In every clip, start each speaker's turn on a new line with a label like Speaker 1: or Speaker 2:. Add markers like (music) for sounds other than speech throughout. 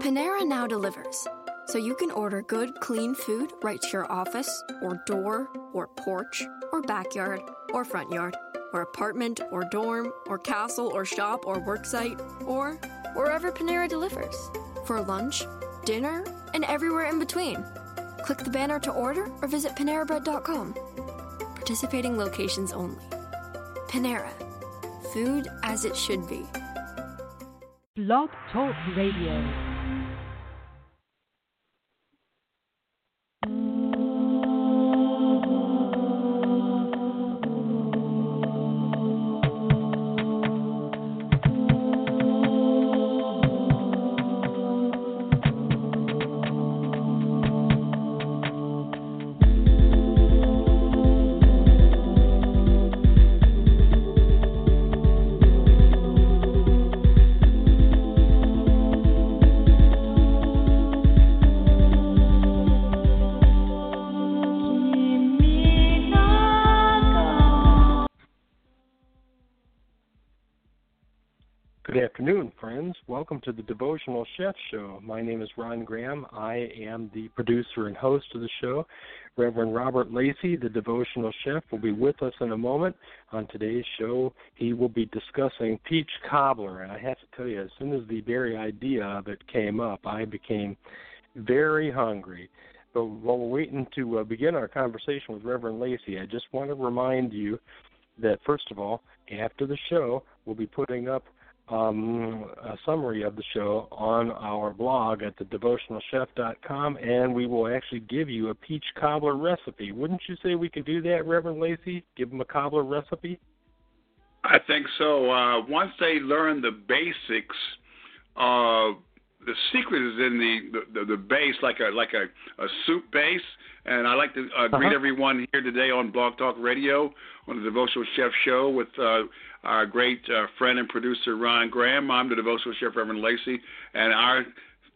Speaker 1: Panera now delivers, so you can order good, clean food right to your office, or door, or porch, or backyard, or front yard, or apartment, or dorm, or castle, or shop, or worksite, or wherever Panera delivers. For lunch, dinner, and everywhere in between. Click the banner to order or visit PaneraBread.com. Participating locations only. Panera. Food as it should be.
Speaker 2: Blog Talk Radio.
Speaker 3: Welcome to the Devotional Chef Show. My name is Ron Graham. I am the producer and host of the show. Reverend Robert Lacey, the Devotional Chef, will be with us in a moment. On today's show, he will be discussing peach cobbler. And I have to tell you, as soon as the very idea of it came up, I became very hungry. But while we're waiting to uh, begin our conversation with Reverend Lacey, I just want to remind you that, first of all, after the show, we'll be putting up um, a summary of the show on our blog at thedevotionalchef.com, and we will actually give you a peach cobbler recipe. Wouldn't you say we could do that, Reverend Lacey? Give them a cobbler recipe?
Speaker 4: I think so. Uh, once they learn the basics, uh, the secret is in the, the, the base, like a like a, a soup base. And I'd like to uh, uh-huh. greet everyone here today on Blog Talk Radio on the Devotional Chef Show with uh, our great uh, friend and producer Ron Graham. I'm the devotional chef Reverend Lacey, and I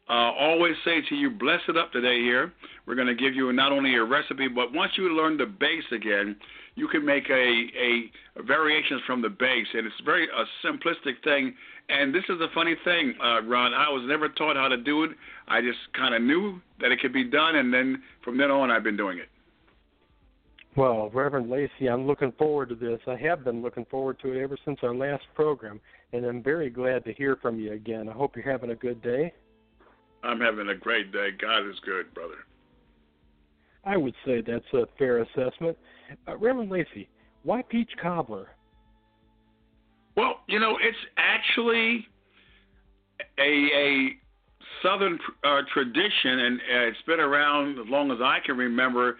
Speaker 4: uh, always say to you, bless it up today. Here, we're going to give you not only a recipe, but once you learn the base again, you can make a, a, a variations from the base, and it's very a simplistic thing. And this is a funny thing, uh, Ron. I was never taught how to do it. I just kind of knew that it could be done, and then from then on, I've been doing it.
Speaker 3: Well, Reverend Lacey, I'm looking forward to this. I have been looking forward to it ever since our last program, and I'm very glad to hear from you again. I hope you're having a good day.
Speaker 4: I'm having a great day. God is good, brother.
Speaker 3: I would say that's a fair assessment. Uh, Reverend Lacey, why peach cobbler?
Speaker 4: Well, you know, it's actually a, a Southern uh, tradition, and uh, it's been around as long as I can remember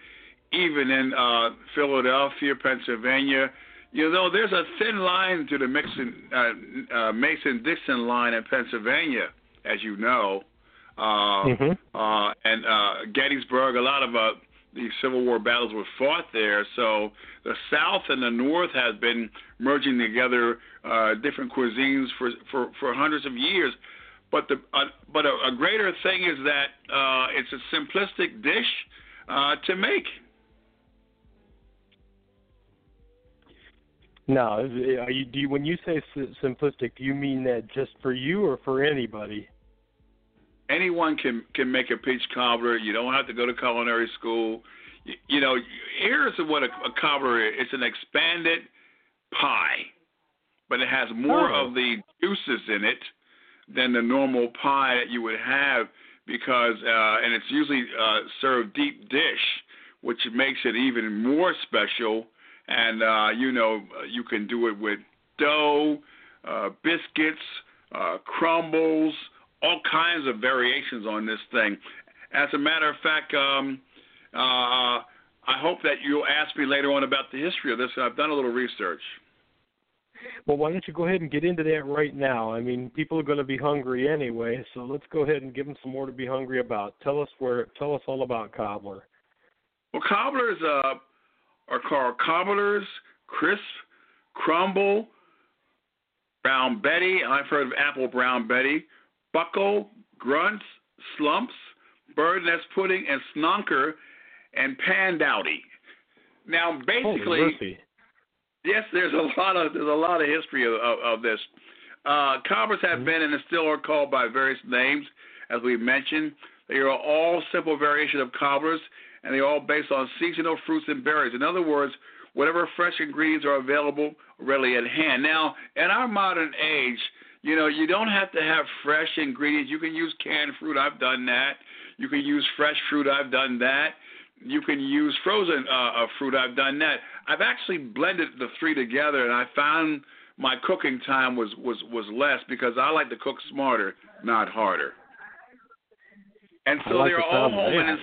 Speaker 4: even in uh, Philadelphia, Pennsylvania. You know, there's a thin line to the Mason uh, uh, Mason Dixon line in Pennsylvania, as you know, uh, mm-hmm. uh, and uh, Gettysburg. A lot of uh, the Civil War battles were fought there. So the South and the North has been merging together uh, different cuisines for, for for hundreds of years. But the uh, but a, a greater thing is that uh, it's a simplistic dish uh, to make.
Speaker 3: No, are you, do you, when you say simplistic, do you mean that just for you or for anybody?
Speaker 4: Anyone can can make a peach cobbler. You don't have to go to culinary school. You, you know, here's what a, a cobbler is. It's an expanded pie, but it has more oh. of the juices in it than the normal pie that you would have because, uh, and it's usually uh, served deep dish, which makes it even more special and uh, you know you can do it with dough, uh, biscuits, uh, crumbles, all kinds of variations on this thing. As a matter of fact, um, uh, I hope that you'll ask me later on about the history of this. I've done a little research.
Speaker 3: Well, why don't you go ahead and get into that right now? I mean, people are going to be hungry anyway, so let's go ahead and give them some more to be hungry about. Tell us where. Tell us all about cobbler.
Speaker 4: Well, cobbler is a are called cobblers, crisp, crumble, brown Betty. I've heard of apple brown Betty, buckle, grunts, slumps, bird nest pudding, and sonker, and pandowdy. Now, basically, yes, there's a (laughs) lot of there's a lot of history of, of, of this. Uh, cobblers have mm-hmm. been and still are called by various names. as we mentioned. They are all simple variations of cobblers, and they're all based on seasonal fruits and berries. In other words, whatever fresh ingredients are available readily at hand. Now, in our modern age, you know, you don't have to have fresh ingredients. You can use canned fruit. I've done that. You can use fresh fruit. I've done that. You can use frozen uh, uh, fruit. I've done that. I've actually blended the three together, and I found my cooking time was was was less because I like to cook smarter, not harder. And so
Speaker 3: like
Speaker 4: they're
Speaker 3: the
Speaker 4: all home and,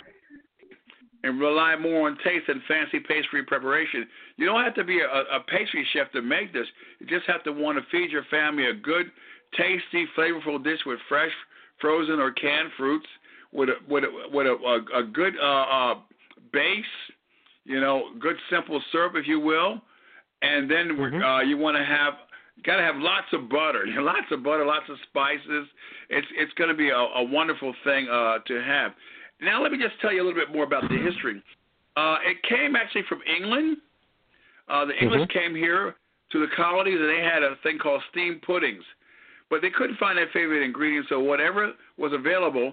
Speaker 4: and rely more on taste than fancy pastry preparation. You don't have to be a, a pastry chef to make this. You just have to want to feed your family a good, tasty, flavorful dish with fresh, frozen, or canned fruits, with a, with a, with a, a, a good uh, uh, base, you know, good simple syrup, if you will, and then
Speaker 3: Mhm.
Speaker 4: uh, you want to have you got to have lots of butter, (laughs) lots of butter, lots of spices. It's it's going to be a, a wonderful thing uh, to have. Now let me just tell you a little bit more about the history. Uh, it came actually from England. Uh, the English
Speaker 3: Mhm.
Speaker 4: came here to the colonies and they had a thing called steamed puddings, but they couldn't find their favorite ingredient, so whatever was available,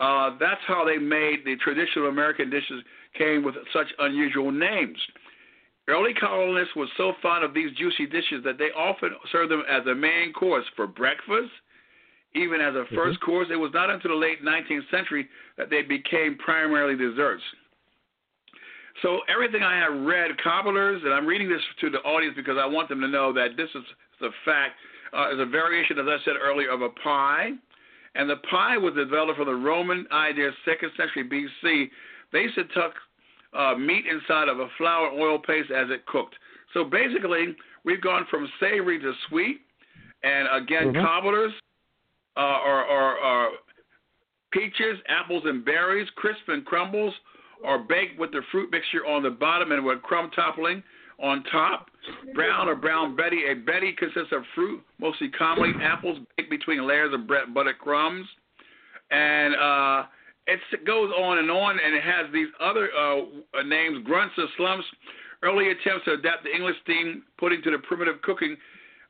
Speaker 4: uh, that's how they made the traditional American dishes. Came with such unusual names. Early colonists were so fond of these juicy dishes that they often served them as a main course for breakfast, even as a 1st course. It was not until the late 19th century that they became primarily desserts. So everything I have read, cobblers, and I'm reading this to the audience because I want them to know that this is the fact, uh, is a variation, as I said earlier, of a pie. And the pie was developed from the Roman idea, second century BC. They used to tuck uh, meat inside of a flour oil paste as it cooked. So basically, we've gone from savory to sweet. And again,
Speaker 3: Mhm.
Speaker 4: cobblers uh, are, are, are peaches, apples, and berries, crisp and crumbles, are baked with the fruit mixture on the bottom and with crumb toppling on top. Brown or brown Betty. A Betty consists of fruit, mostly commonly apples, baked between layers of bread, buttered crumbs. And uh, it goes on and on, and it has these other uh, names, grunts or slumps. Early attempts to adapt the English steam pudding to the primitive cooking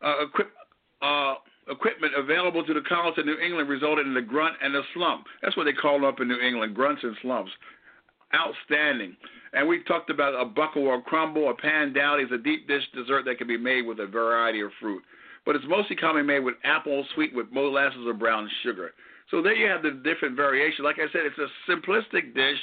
Speaker 4: uh, equip, uh, equipment available to the colonists in New England resulted in the grunt and the slump. That's what they call up in New England, grunts and slumps. Outstanding. And we talked about a buckle or a crumble, a pan dowdy is a deep dish dessert that can be made with a variety of fruit. But it's mostly commonly made with apples, sweet with molasses or brown sugar. So there you have the different variations. Like I said, it's a simplistic dish.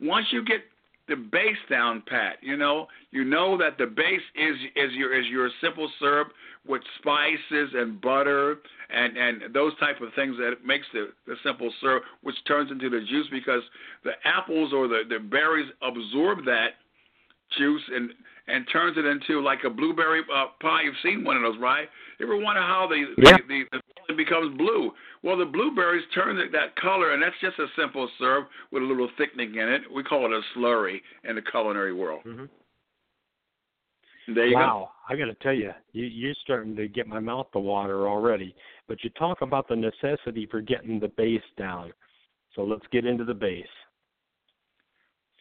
Speaker 4: Once you get the base down pat, you know, you know that the base is is your is your simple syrup with spices and butter and and those type of things that makes the, the simple syrup, which turns into the juice because the apples or the the berries absorb that juice and and turns it into like a blueberry uh, pie. You've seen one of those, right? You ever wonder how the
Speaker 3: Yeah.
Speaker 4: the, the, the becomes blue? Well, the blueberries turn that color, and that's just a simple syrup with a little thickening in it. We call it a slurry in the culinary world.
Speaker 3: Mhm.
Speaker 4: There you go.
Speaker 3: Wow, I got to tell you, you, you're starting to get my mouth to water already. But you talk about the necessity for getting the base down. So let's get into the base.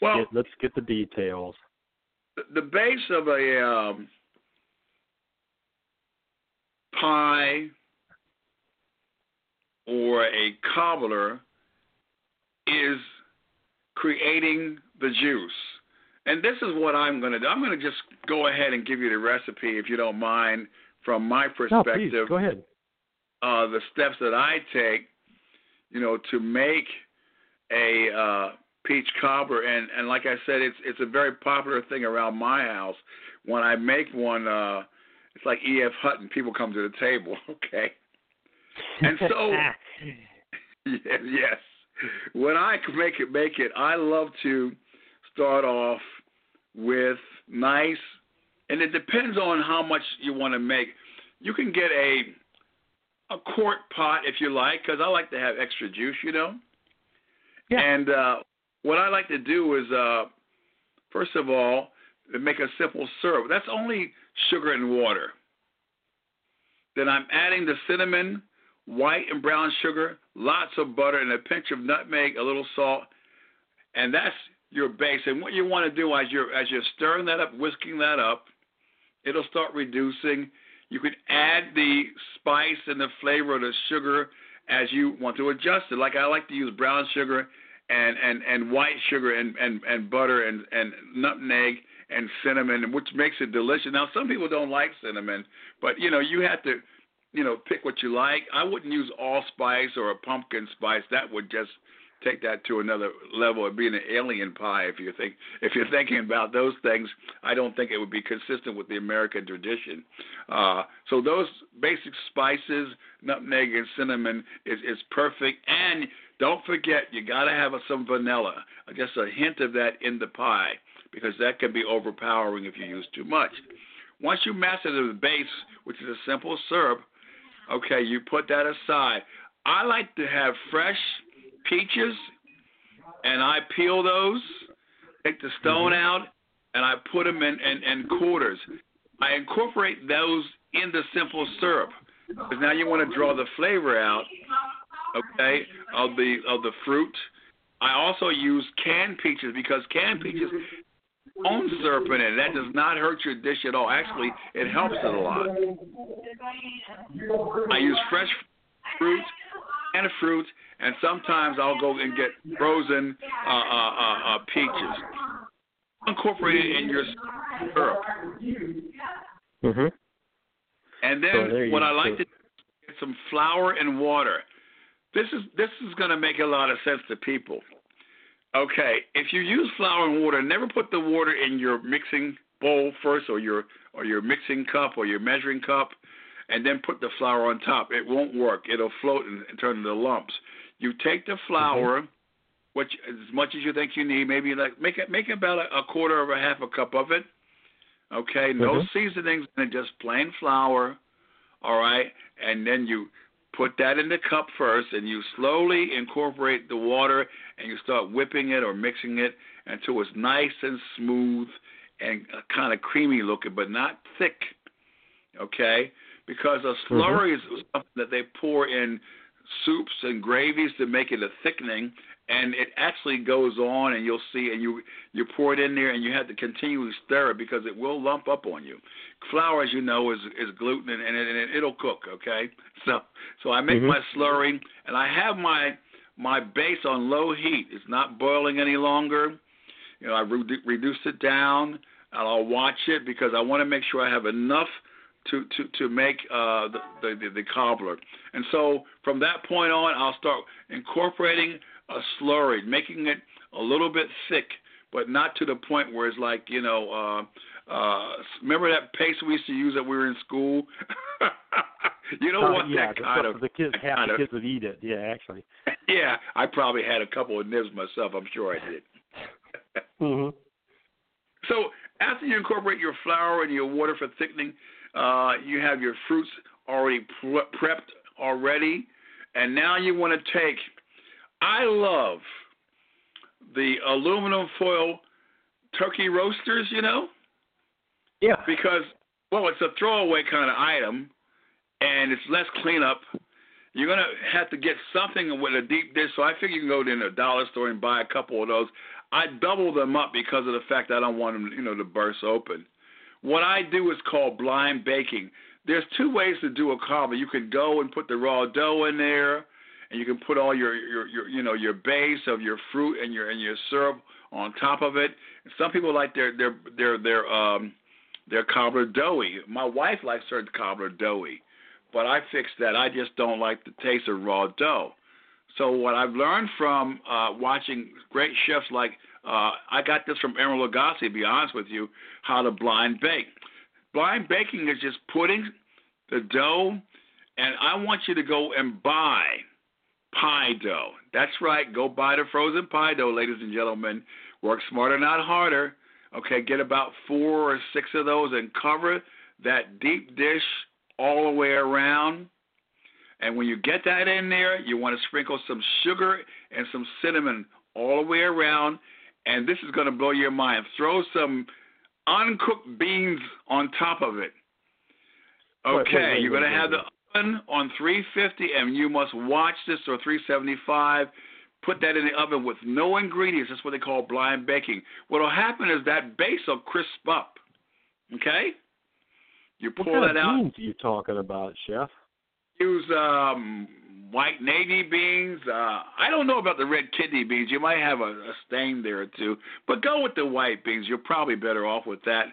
Speaker 4: Well,
Speaker 3: Get, let's get the details.
Speaker 4: the- the base of a um, pie or a cobbler is creating the juice. And this is what I'm going to do. I'm going to just go ahead and give you the recipe, if you don't mind, from my
Speaker 3: No,
Speaker 4: perspective
Speaker 3: please go ahead.
Speaker 4: uh, the steps that I take, you know, to make a uh, peach cobbler, and and like I said, it's it's a very popular thing around my house. When I make one, uh, it's like E.F. Hutton. People come to the table, (laughs) okay? And so, (laughs) (laughs) yes. When I make it, make it, I love to start off with nice, and it depends on how much you want to make. You can get a a quart pot if you like, because I like to have extra juice, you know.
Speaker 3: Yeah.
Speaker 4: And uh, what I like to do is, uh, first of all, make a simple syrup. That's only sugar and water. Then I'm adding the cinnamon, white and brown sugar, lots of butter, and a pinch of nutmeg, a little salt, and that's your base. And what you want to do as you're as you're stirring that up, whisking that up, it'll start reducing. You can add the spice and the flavor of the sugar as you want to adjust it. Like I like to use brown sugar and and and white sugar and and and butter and and nutmeg and cinnamon, which makes it delicious. Now some people don't like cinnamon, but you know you have to you know pick what you like. I wouldn't use allspice or a pumpkin spice. That would just take that to another level of being an alien pie if you think if you're thinking about those things i don't think it would be consistent with the american tradition uh so those basic spices nutmeg and cinnamon is is perfect and don't forget you got to have some vanilla just a hint of that in the pie because that can be overpowering if you use too much once you master the base which is a simple syrup okay you put that aside i like to have fresh peaches, and I peel those, take the stone mm-hmm. out, and I put them in, in, in quarters. I incorporate those in the simple syrup because now you want to draw the flavor out, okay, of the of the fruit. I also use canned peaches because canned peaches own syrup in it. That does not hurt your dish at all. Actually, it helps it a lot. I use fresh fruit and fruit and sometimes I'll go and get frozen uh, uh, uh, uh, peaches. Incorporate it in your syrup.
Speaker 3: Mhm.
Speaker 4: And then
Speaker 3: so
Speaker 4: what I like to do is get some flour and water. This is this is going to make a lot of sense to people. Okay, if you use flour and water, never put the water in your mixing bowl first, or your or your mixing cup, or your measuring cup, and then put the flour on top. It won't work. It'll float and, and turn into lumps. You take the flour, mm-hmm. which as much as you think you need, maybe like make it make about a, a quarter of a half a cup of it. Okay, no mm-hmm. seasonings and just plain flour. All right, and then you put that in the cup first, and you slowly incorporate the water, and you start whipping it or mixing it until it's nice and smooth and kind of creamy looking, but not thick. Okay, because a slurry mm-hmm. is something that they pour in soups and gravies to make it a thickening and it actually goes on and you'll see and you you pour it in there and you have to continually stir it because it will lump up on you flour as you know is is gluten and, and, it, it'll cook okay (laughs) so so i make mm-hmm. my slurry and i have my my base on low heat it's not boiling any longer you know i re- reduce it down and i'll watch it because i want to make sure i have enough to to to make uh, the, the the cobbler. And so from that point on, I'll start incorporating a slurry, making it a little bit thick, but not to the point where it's like you know. Uh, uh, remember that paste we used to use that we were in school? (laughs) you don't uh, want
Speaker 3: yeah,
Speaker 4: that kind
Speaker 3: the,
Speaker 4: of.
Speaker 3: The kids, half
Speaker 4: the
Speaker 3: kids would eat it. Yeah, actually. (laughs)
Speaker 4: yeah, I probably had a couple of nibs myself. I'm sure I did. (laughs)
Speaker 3: mm-hmm.
Speaker 4: So after you incorporate your flour and your water for thickening, uh, you have your fruits already prepped already, and now you want to take. I love the aluminum foil turkey roasters. You know.
Speaker 3: Yeah.
Speaker 4: Because well, it's a throwaway kind of item, and it's less cleanup. You're gonna have to get something with a deep dish. So I figure you can go to a dollar store and buy a couple of those. I double them up because of the fact I don't want them, you know, to burst open. What I do is called blind baking. There's two ways to do a cobbler. You can go and put the raw dough in there, and you can put all your, your, your you know your base of your fruit and your and your syrup on top of it. Some people like their their their their um their cobbler doughy. My wife likes her cobbler doughy, but I fixed that. I just don't like the taste of raw dough. So what I've learned from uh, watching great chefs like uh, I got this from Emeril Lagasse, to be honest with you, how to blind bake. Blind baking is just putting the dough, and I want you to go and buy pie dough. That's right. Go buy the frozen pie dough, ladies and gentlemen. Work smarter, not harder. Okay, get about four or six of those and cover that deep dish all the way around. And when you get that in there, you want to sprinkle some sugar and some cinnamon all the way around and this is going to blow your mind. Throw some uncooked beans on top of it. Okay, wait, wait, wait, you're going to have the on 350, and you must watch this or 375. Put that in the oven with no ingredients. That's what they call blind baking. What will happen is that base will crisp up. Okay? You pull
Speaker 3: what kind
Speaker 4: that
Speaker 3: of
Speaker 4: out.
Speaker 3: beans are you talking about, chef?
Speaker 4: use um, white navy beans. Uh, I don't know about the red kidney beans. You might have a, a stain there or two, but go with the white beans. You're probably better off with that.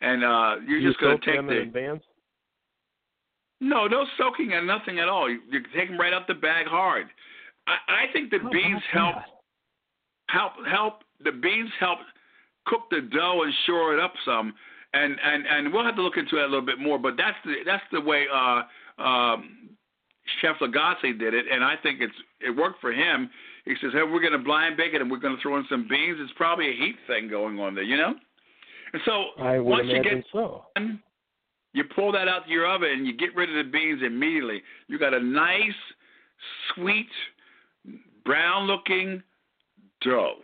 Speaker 4: And uh, you're
Speaker 3: you
Speaker 4: just going
Speaker 3: to
Speaker 4: take
Speaker 3: them
Speaker 4: the.
Speaker 3: in advance.
Speaker 4: No, no soaking and nothing at all. You, you take them right out the bag hard. I, I think the
Speaker 3: How
Speaker 4: beans help help help the beans help cook the dough and shore it up some. And and and we'll have to look into that a little bit more. But that's the that's the way uh, um, Chef Lagasse did it, and I think it's it worked for him. He says, "Hey, we're going to blind bake it, and we're going to throw in some beans." It's probably a heat thing going on there, you know. And so
Speaker 3: I would
Speaker 4: once you get
Speaker 3: so.
Speaker 4: done, you pull that out your oven and you get rid of the beans immediately. You got a nice, sweet, brown-looking dough.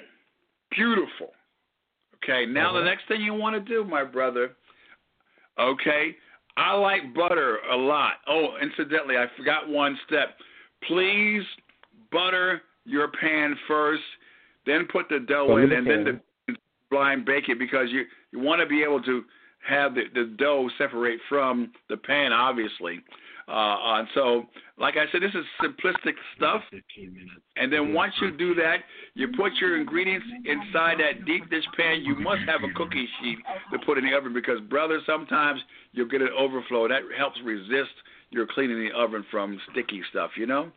Speaker 4: Beautiful. Okay, now the
Speaker 3: Uh-huh.
Speaker 4: next thing you want to do, my brother. Okay, I like butter a lot. Oh, incidentally, I forgot one step. Please butter your pan first, then put the dough
Speaker 3: Butter
Speaker 4: in,
Speaker 3: the
Speaker 4: and then
Speaker 3: pan.
Speaker 4: the blind bake it because you you want to be able to have the, the dough separate from the pan, obviously. Uh, and so, like I said, this is simplistic stuff. And then once you do that, you put your ingredients inside that deep dish pan. You must have a cookie sheet to put in the oven because, brother, sometimes you'll get an overflow. That helps resist your cleaning the oven from sticky stuff, you know.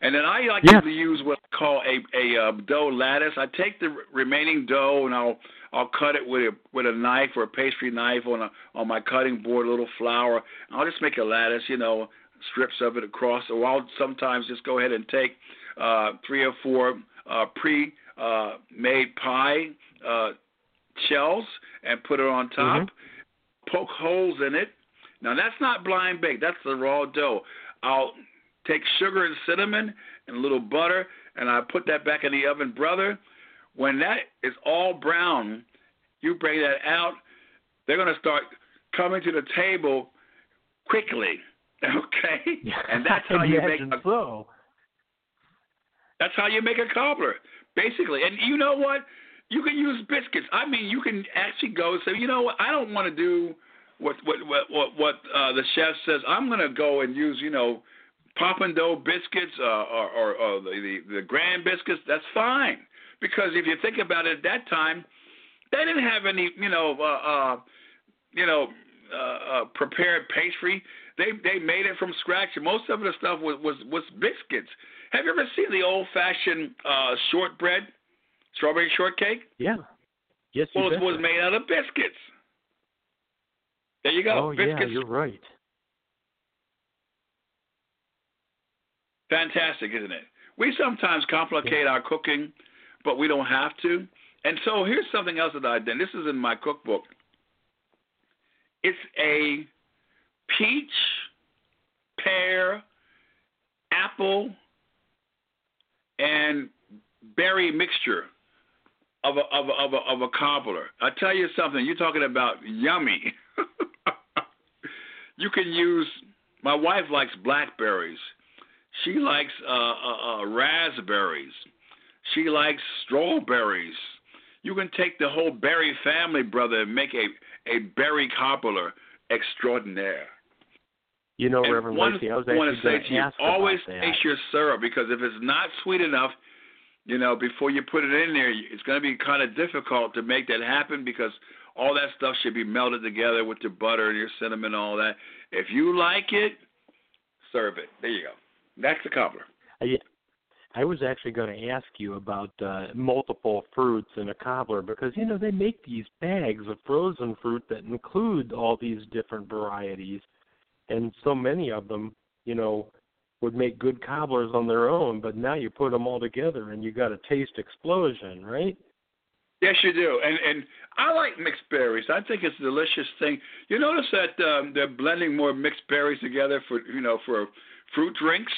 Speaker 4: And then I like
Speaker 3: Yeah.
Speaker 4: to use what I call a a uh, dough lattice. I take the remaining dough and I'll I'll cut it with a with a knife or a pastry knife on a on my cutting board, a little flour. I'll just make a lattice, you know, strips of it across. Or I'll sometimes just go ahead and take uh, three or four uh, pre uh, made pie uh, shells and put it on top. Poke holes in it. Now that's not blind baked. That's the raw dough. I'll take sugar and cinnamon and a little butter, and I put that back in the oven, brother. When that is all brown, you bring that out. They're going to start coming to the table quickly, (laughs) okay? And that's (laughs) how you make a,
Speaker 3: so.
Speaker 4: that's how you make a cobbler, basically. And you know what? You can use biscuits. I mean, you can actually go and say, you know what? I don't want to do what what what what, what uh, the chef says. I'm going to go and use, you know, poppin' dough biscuits uh, or, or, or the, the the grand biscuits. That's fine because if you think about it, at that time they didn't have any, you know, uh, uh, you know, uh, uh, prepared pastry. They they made it from scratch. And most of the stuff was was was biscuits. Have you ever seen the old fashioned uh, shortbread, strawberry shortcake?
Speaker 3: Yeah. Yes,
Speaker 4: Well, it was made out of biscuits. There you go.
Speaker 3: Oh yeah,
Speaker 4: biscuits.
Speaker 3: you're right.
Speaker 4: Fantastic, isn't it? We sometimes complicate our cooking, but we don't have to. And so here's something else that I did. This is in my cookbook. It's a peach, pear, apple, and berry mixture of a of a of a, of a cobbler. I tell you something. You're talking about yummy. (laughs) you can use. My wife likes blackberries. She likes uh, uh, uh, raspberries. She likes strawberries. You can take the whole berry family, brother, and make a a berry cobbler extraordinaire.
Speaker 3: You know,
Speaker 4: And
Speaker 3: Reverend
Speaker 4: one
Speaker 3: Lacey, I was
Speaker 4: I want to say to you: always taste your syrup because if it's not sweet enough, you know, before you put it in there, it's going to be kind of difficult to make that happen because all that stuff should be melted together with your butter and your cinnamon and all that. If you like it, serve it. There you go. That's the cobbler.
Speaker 3: Uh, I, I was actually going to ask you about uh, multiple fruits in a cobbler because you know they make these bags of frozen fruit that include all these different varieties, and so many of them, you know, would make good cobblers on their own. But now you put them all together and you got a taste explosion, right?
Speaker 4: Yes, you do, and and I like mixed berries. I think it's a delicious thing. You notice that um, they're blending more mixed berries together for you know for fruit drinks,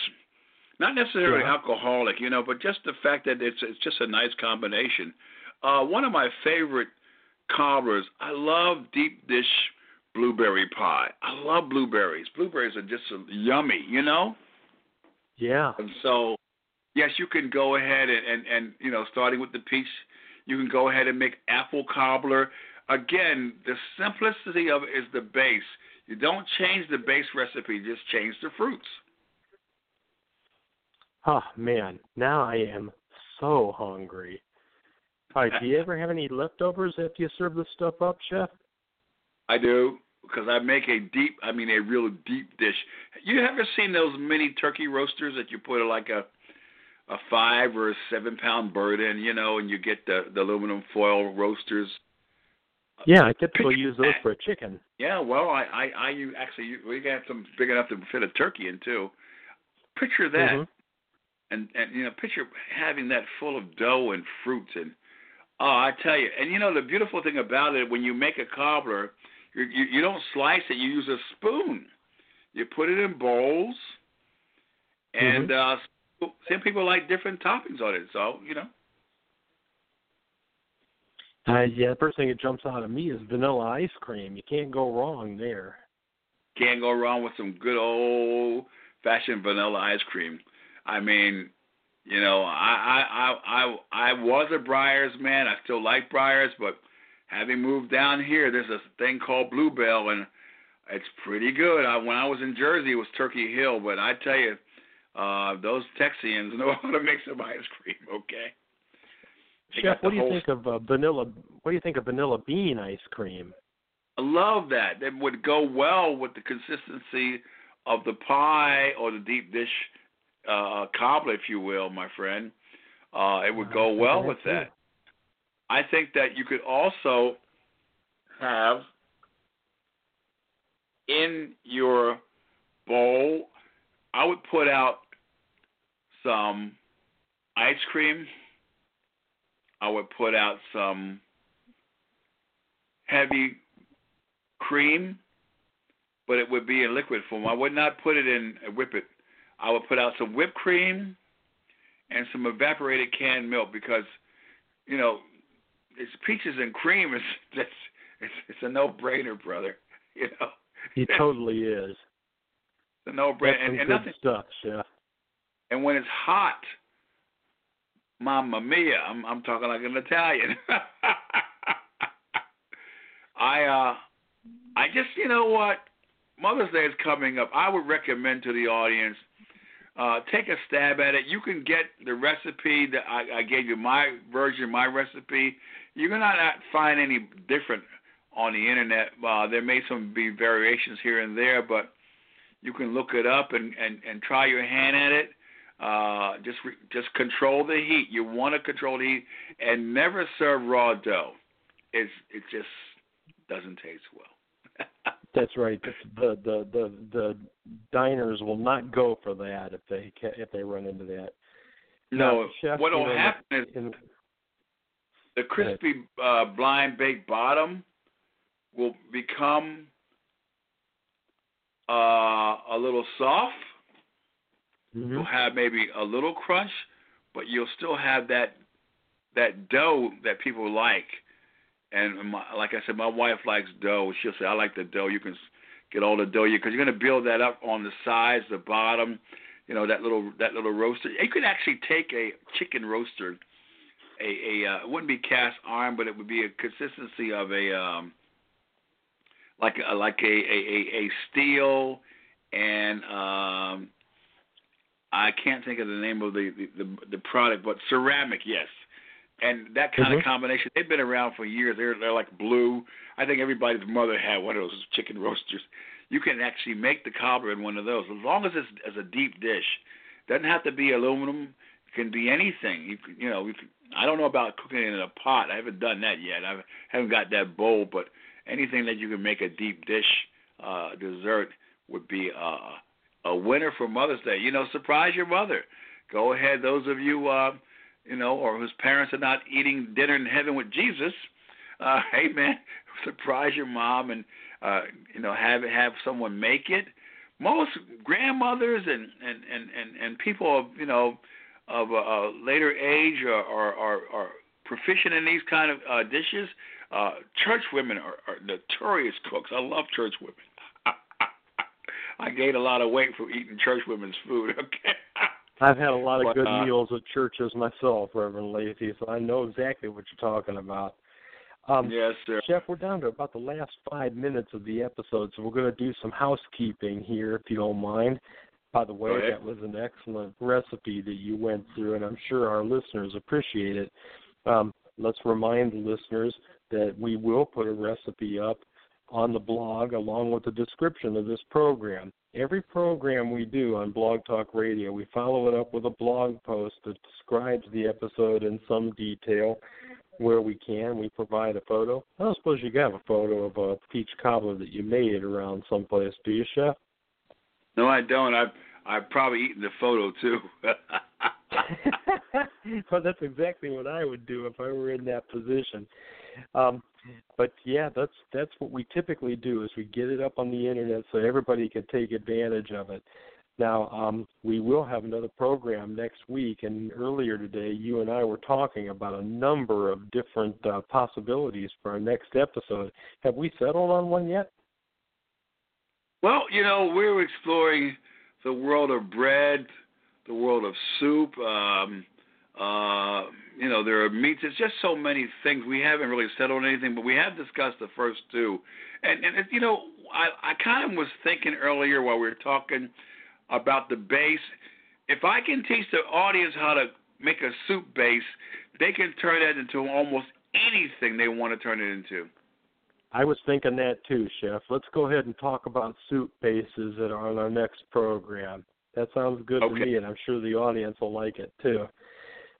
Speaker 4: not necessarily
Speaker 3: Yeah.
Speaker 4: alcoholic, you know, but just the fact that it's it's just a nice combination. Uh, one of my favorite cobblers. I love deep dish blueberry pie. I love blueberries. Blueberries are just yummy, you know.
Speaker 3: Yeah.
Speaker 4: And so, yes, you can go ahead and, and, and you know, starting with the peach, you can go ahead and make apple cobbler. Again, the simplicity of it is the base. You don't change the base recipe, just change the fruits.
Speaker 3: Oh man, now I am so hungry. All right, do you ever have any leftovers after you serve this stuff up, chef?
Speaker 4: I do because I make a deep, I mean a real deep dish. You ever seen those mini turkey roasters that you put like a a five or a seven pound bird in, you know, and you get the the aluminum foil roasters.
Speaker 3: Yeah, I typically use those for a chicken.
Speaker 4: Yeah, well, I I, I use, actually we got some big enough to fit a turkey in too. Picture that,
Speaker 3: Mhm.
Speaker 4: And and you know, picture having that full of dough and fruits and oh, I tell you, and you know the beautiful thing about it when you make a cobbler, you you, you don't slice it, you use a spoon. You put it in bowls, and uh some people like different toppings on it. So you know.
Speaker 3: Uh, yeah, the first thing that jumps out at me is vanilla ice cream. You can't go wrong there.
Speaker 4: Can't go wrong with some good old fashioned vanilla ice cream. I mean, you know, I I I I, I was a Breyers man. I still like Breyers, but having moved down here, there's a thing called Bluebell, and it's pretty good. I, when I was in Jersey, it was Turkey Hill, but I tell you, uh, those Texians (laughs) know how to make some ice cream. Okay. They
Speaker 3: Chef, what do you think of uh, vanilla? What do you think of vanilla bean ice cream?
Speaker 4: I love that. That would go well with the consistency of the pie or the deep dish uh, cobbler, if you will, my friend. Uh, it would go well with that. I think that you could also have in your bowl, I would put out some ice cream. I would put out some heavy cream, but it would be in liquid form. I would not put it in a whip it. I would put out some whipped cream and some evaporated canned milk because, you know, it's peaches and cream. It's (laughs) that's it's it's a no brainer, brother. (laughs) You know,
Speaker 3: He totally is.
Speaker 4: it's a no brainer. And, and nothing.
Speaker 3: stuff, Chef.
Speaker 4: And when it's hot, mamma mia! I'm I'm talking like an Italian. (laughs) I uh, I just you know what, Mother's Day is coming up. I would recommend to the audience. Uh, take a stab at it. You can get the recipe that I, I gave you, my version, my recipe. You're gonna not find any different on the internet. Uh, there may some be variations here and there, but you can look it up and, and, and try your hand at it. Uh, just re- just control the heat. You want to control the heat and never serve raw dough. It's it just doesn't taste well.
Speaker 3: That's right. The the the the diners will not go for that if they if they run into that.
Speaker 4: no,
Speaker 3: Now,
Speaker 4: what will happen is
Speaker 3: in,
Speaker 4: the crispy uh, blind baked bottom will become uh, a little soft.
Speaker 3: Mhm.
Speaker 4: You'll have maybe a little crunch, but you'll still have that that dough that people like. And my, like I said, my wife likes dough. She'll say, "I like the dough. You can get all the dough because you're going to build that up on the sides, the bottom. You know that little that little roaster. You could actually take a chicken roaster, a a uh, it wouldn't be cast iron, but it would be a consistency of a um, like a like a a, a, a steel and um I can't think of the name of the the, the, the product, but ceramic, yes. And that kind
Speaker 3: Mhm.
Speaker 4: of combination, they've been around for years. They're they're like blue. I think everybody's mother had one of those chicken roasters. You can actually make the cobbler in one of those, as long as it's as a deep dish. Doesn't have to be aluminum. It can be anything. You can, you know, you can, I don't know about cooking it in a pot. I haven't done that yet. I haven't got that bowl, but anything that you can make a deep dish uh, dessert would be uh, a winner for Mother's Day. You know, surprise your mother. Go ahead, those of you, uh, you know, or whose parents are not eating dinner in heaven with Jesus. Uh, (laughs) hey man, surprise your mom and uh, you know have have someone make it. Most grandmothers and and and and, and people of you know of a, a later age are, are are are proficient in these kind of uh, dishes. Uh, church women are, are notorious cooks. I love church women. (laughs) I gained a lot of weight from eating church women's food. (laughs) Okay.
Speaker 3: I've had a lot of
Speaker 4: But,
Speaker 3: good
Speaker 4: uh,
Speaker 3: meals at churches myself, Reverend Lacey, so I know exactly what you're talking about. Um,
Speaker 4: yes, sir.
Speaker 3: Chef, we're down to about the last five minutes of the episode, so we're going to do some housekeeping here, if you don't mind. By the way, that was an excellent recipe that you went through, and I'm sure our listeners appreciate it. Um, let's remind the listeners that we will put a recipe up on the blog along with the description of this program. Every program we do on Blog Talk Radio, we follow it up with a blog post that describes the episode in some detail. Where we can, we provide a photo. I don't suppose you have a photo of a peach cobbler that you made around someplace, do you, Chef?
Speaker 4: No, I don't. I've I've probably eaten the photo too. (laughs) (laughs)
Speaker 3: well, that's exactly what I would do if I were in that position. Um, but yeah, that's that's what we typically do is we get it up on the internet so everybody can take advantage of it. Now, um, we will have another program next week, and earlier today, you and I were talking about a number of different uh, possibilities for our next episode. Have we settled on one yet?
Speaker 4: Well, you know, we're exploring the world of bread, the world of soup. Um, uh, you know, there are meats. It's just so many things. We haven't really settled anything, but we have discussed the first two. And, and you know, I, I kind of was thinking earlier while we were talking about the base. If I can teach the audience how to make a soup base, they can turn that into almost anything they want to turn it into.
Speaker 3: I was thinking that too, Chef. Let's go ahead and talk about soup bases that are on our next program. That sounds good
Speaker 4: okay.
Speaker 3: to me, and I'm sure the audience will like it too.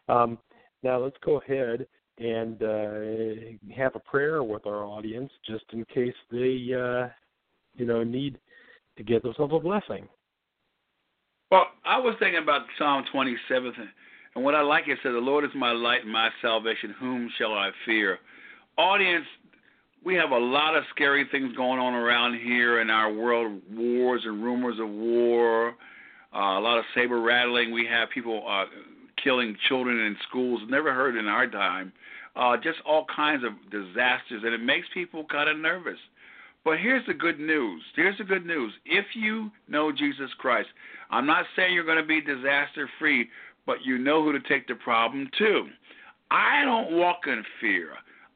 Speaker 3: Um, now let's go ahead and uh, have a prayer with our audience, just in case they, uh, you know, need to get themselves a blessing.
Speaker 4: Well, I was thinking about Psalm 27, and what I like is that "The Lord is my light and my salvation; whom shall I fear?" Audience, we have a lot of scary things going on around here in our world, wars and rumors of war, uh, a lot of saber rattling. We have people uh, killing children in schools, never heard in our time. Uh, just all kinds of disasters, and it makes people kind of nervous. But here's the good news. Here's the good news. If you know Jesus Christ, I'm not saying you're going to be disaster free, but you know who to take the problem to. I don't walk in fear.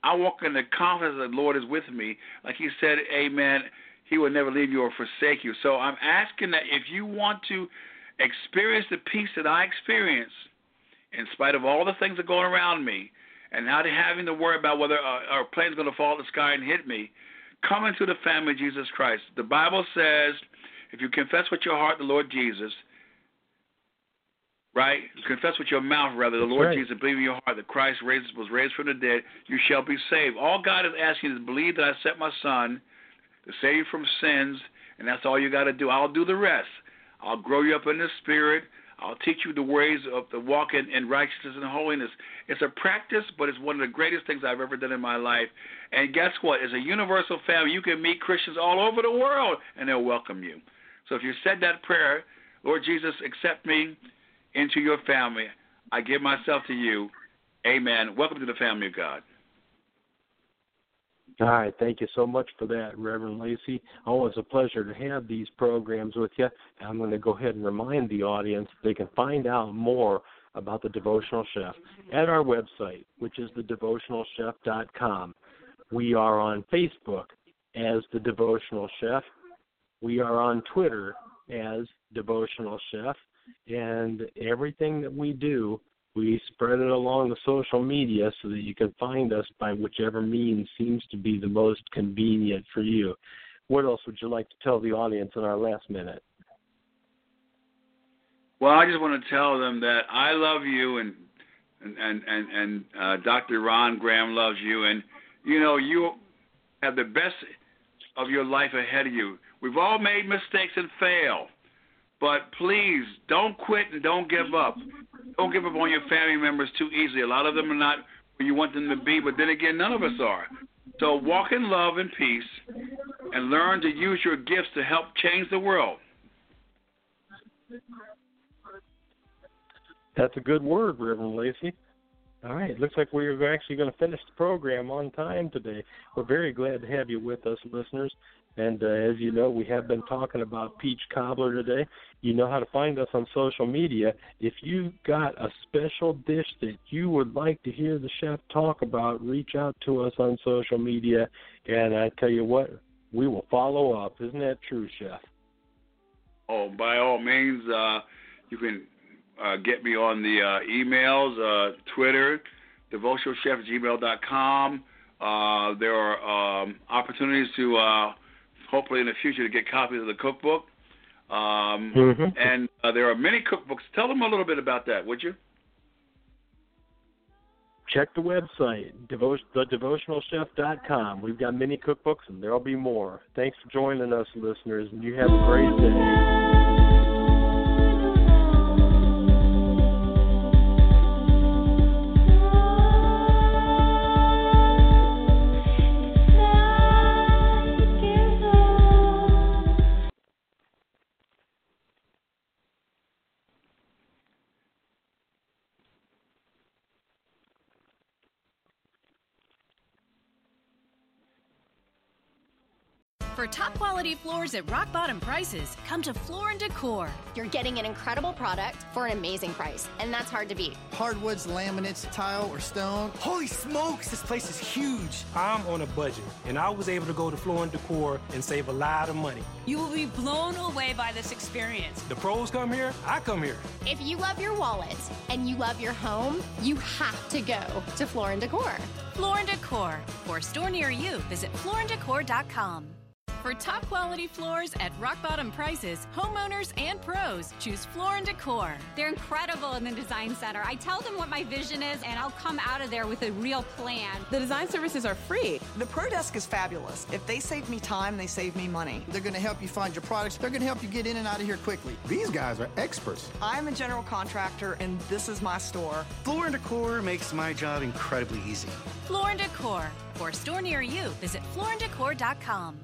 Speaker 4: I walk in the confidence that the Lord is with me. Like He said, Amen. He will never leave you or forsake you. So I'm asking that if you want to experience the peace that I experience, in spite of all the things that are going around me, and not having to worry about whether a, a plane's going to fall out of the sky and hit me, come into the family of Jesus Christ. The Bible says, if you confess with your heart the Lord Jesus, right? Confess with your mouth, rather, the
Speaker 3: That's
Speaker 4: Lord
Speaker 3: right.
Speaker 4: Jesus, believe in your heart that Christ raised, was raised from the dead, you shall be saved. All God is asking is believe that I sent my Son to save you from sins, and that's all you got to do. I'll do the rest. I'll grow you up in the Spirit. I'll teach you the ways of the walk in, in righteousness and holiness. It's a practice, but it's one of the greatest things I've ever done in my life. And guess what? As a universal family, you can meet Christians all over the world, and they'll welcome you. So if you said that prayer, Lord Jesus, accept me into your family. I give myself to you. Amen. Welcome to the family of God.
Speaker 3: All right, thank you so much for that, Reverend Lacey. Always a pleasure to have these programs with you. I'm going to go ahead and remind the audience they can find out more about the Devotional Chef at our website, which is thedevotionalchef.com. We are on Facebook as the Devotional Chef. We are on Twitter as Devotional Chef, and everything that we do we spread it along the social media so that you can find us by whichever means seems to be the most convenient for you. What else would you like to tell the audience in our last minute?
Speaker 4: Well, I just want to tell them that I love you, and and and and, and uh, Dr. Ron Graham loves you, and you know you have the best of your life ahead of you. We've all made mistakes and fail, but please don't quit and don't give up. Don't give up on your family members too easily. A lot of them are not where you want them to be, but then again, none of us are. So walk in love and peace and learn to use your gifts to help change the world.
Speaker 3: That's a good word, Reverend Lacey. All right, looks like we're actually going to finish the program on time today. We're very glad to have you with us, listeners. And uh, as you know, we have been talking about peach cobbler today. You know how to find us on social media. If you've got a special dish that you would like to hear the chef talk about, reach out to us on social media. And I tell you what, we will follow up. Isn't that true, chef?
Speaker 4: Oh, by all means, uh, you can uh, get me on the uh, emails, uh, Twitter, devotionalchef@gmail.com. Uh, there are um, opportunities to hopefully in the future to get copies of the cookbook. Um,
Speaker 3: mm-hmm.
Speaker 4: And uh, there are many cookbooks. Tell them a little bit about that, would you?
Speaker 3: Check the website, devo- thedevotionalchef.com. We've got many cookbooks, and there'll be more. Thanks for joining us, listeners, and you have a great day.
Speaker 5: Top quality floors at rock bottom prices, come to Floor and Decor.
Speaker 6: You're getting an incredible product for an amazing price, and that's hard to beat.
Speaker 7: Hardwoods, laminates, tile, or stone.
Speaker 8: Holy smokes, this place is huge.
Speaker 9: I'm on a budget, and I was able to go to Floor and Decor and save a lot of money.
Speaker 10: You will be blown away by this experience.
Speaker 9: The pros come here, I come here.
Speaker 6: If you love your wallet and you love your home, you have to go to Floor and Decor.
Speaker 5: Floor and Decor. For a store near you, visit flooranddecor.com. For top quality floors at rock bottom prices, homeowners and pros choose Floor and Decor.
Speaker 11: They're incredible in the design center. I tell them what my vision is, and I'll come out of there with a real plan.
Speaker 12: The design services are free.
Speaker 13: The Pro Desk is fabulous. If they save me time, they save me money.
Speaker 7: They're going to help you find your products. They're going to help you get in and out of here quickly.
Speaker 14: These guys are experts.
Speaker 13: I'm a general contractor, and this is my store.
Speaker 14: Floor and Decor makes my job incredibly easy.
Speaker 5: Floor and Decor. For a store near you, visit flooranddecor.com.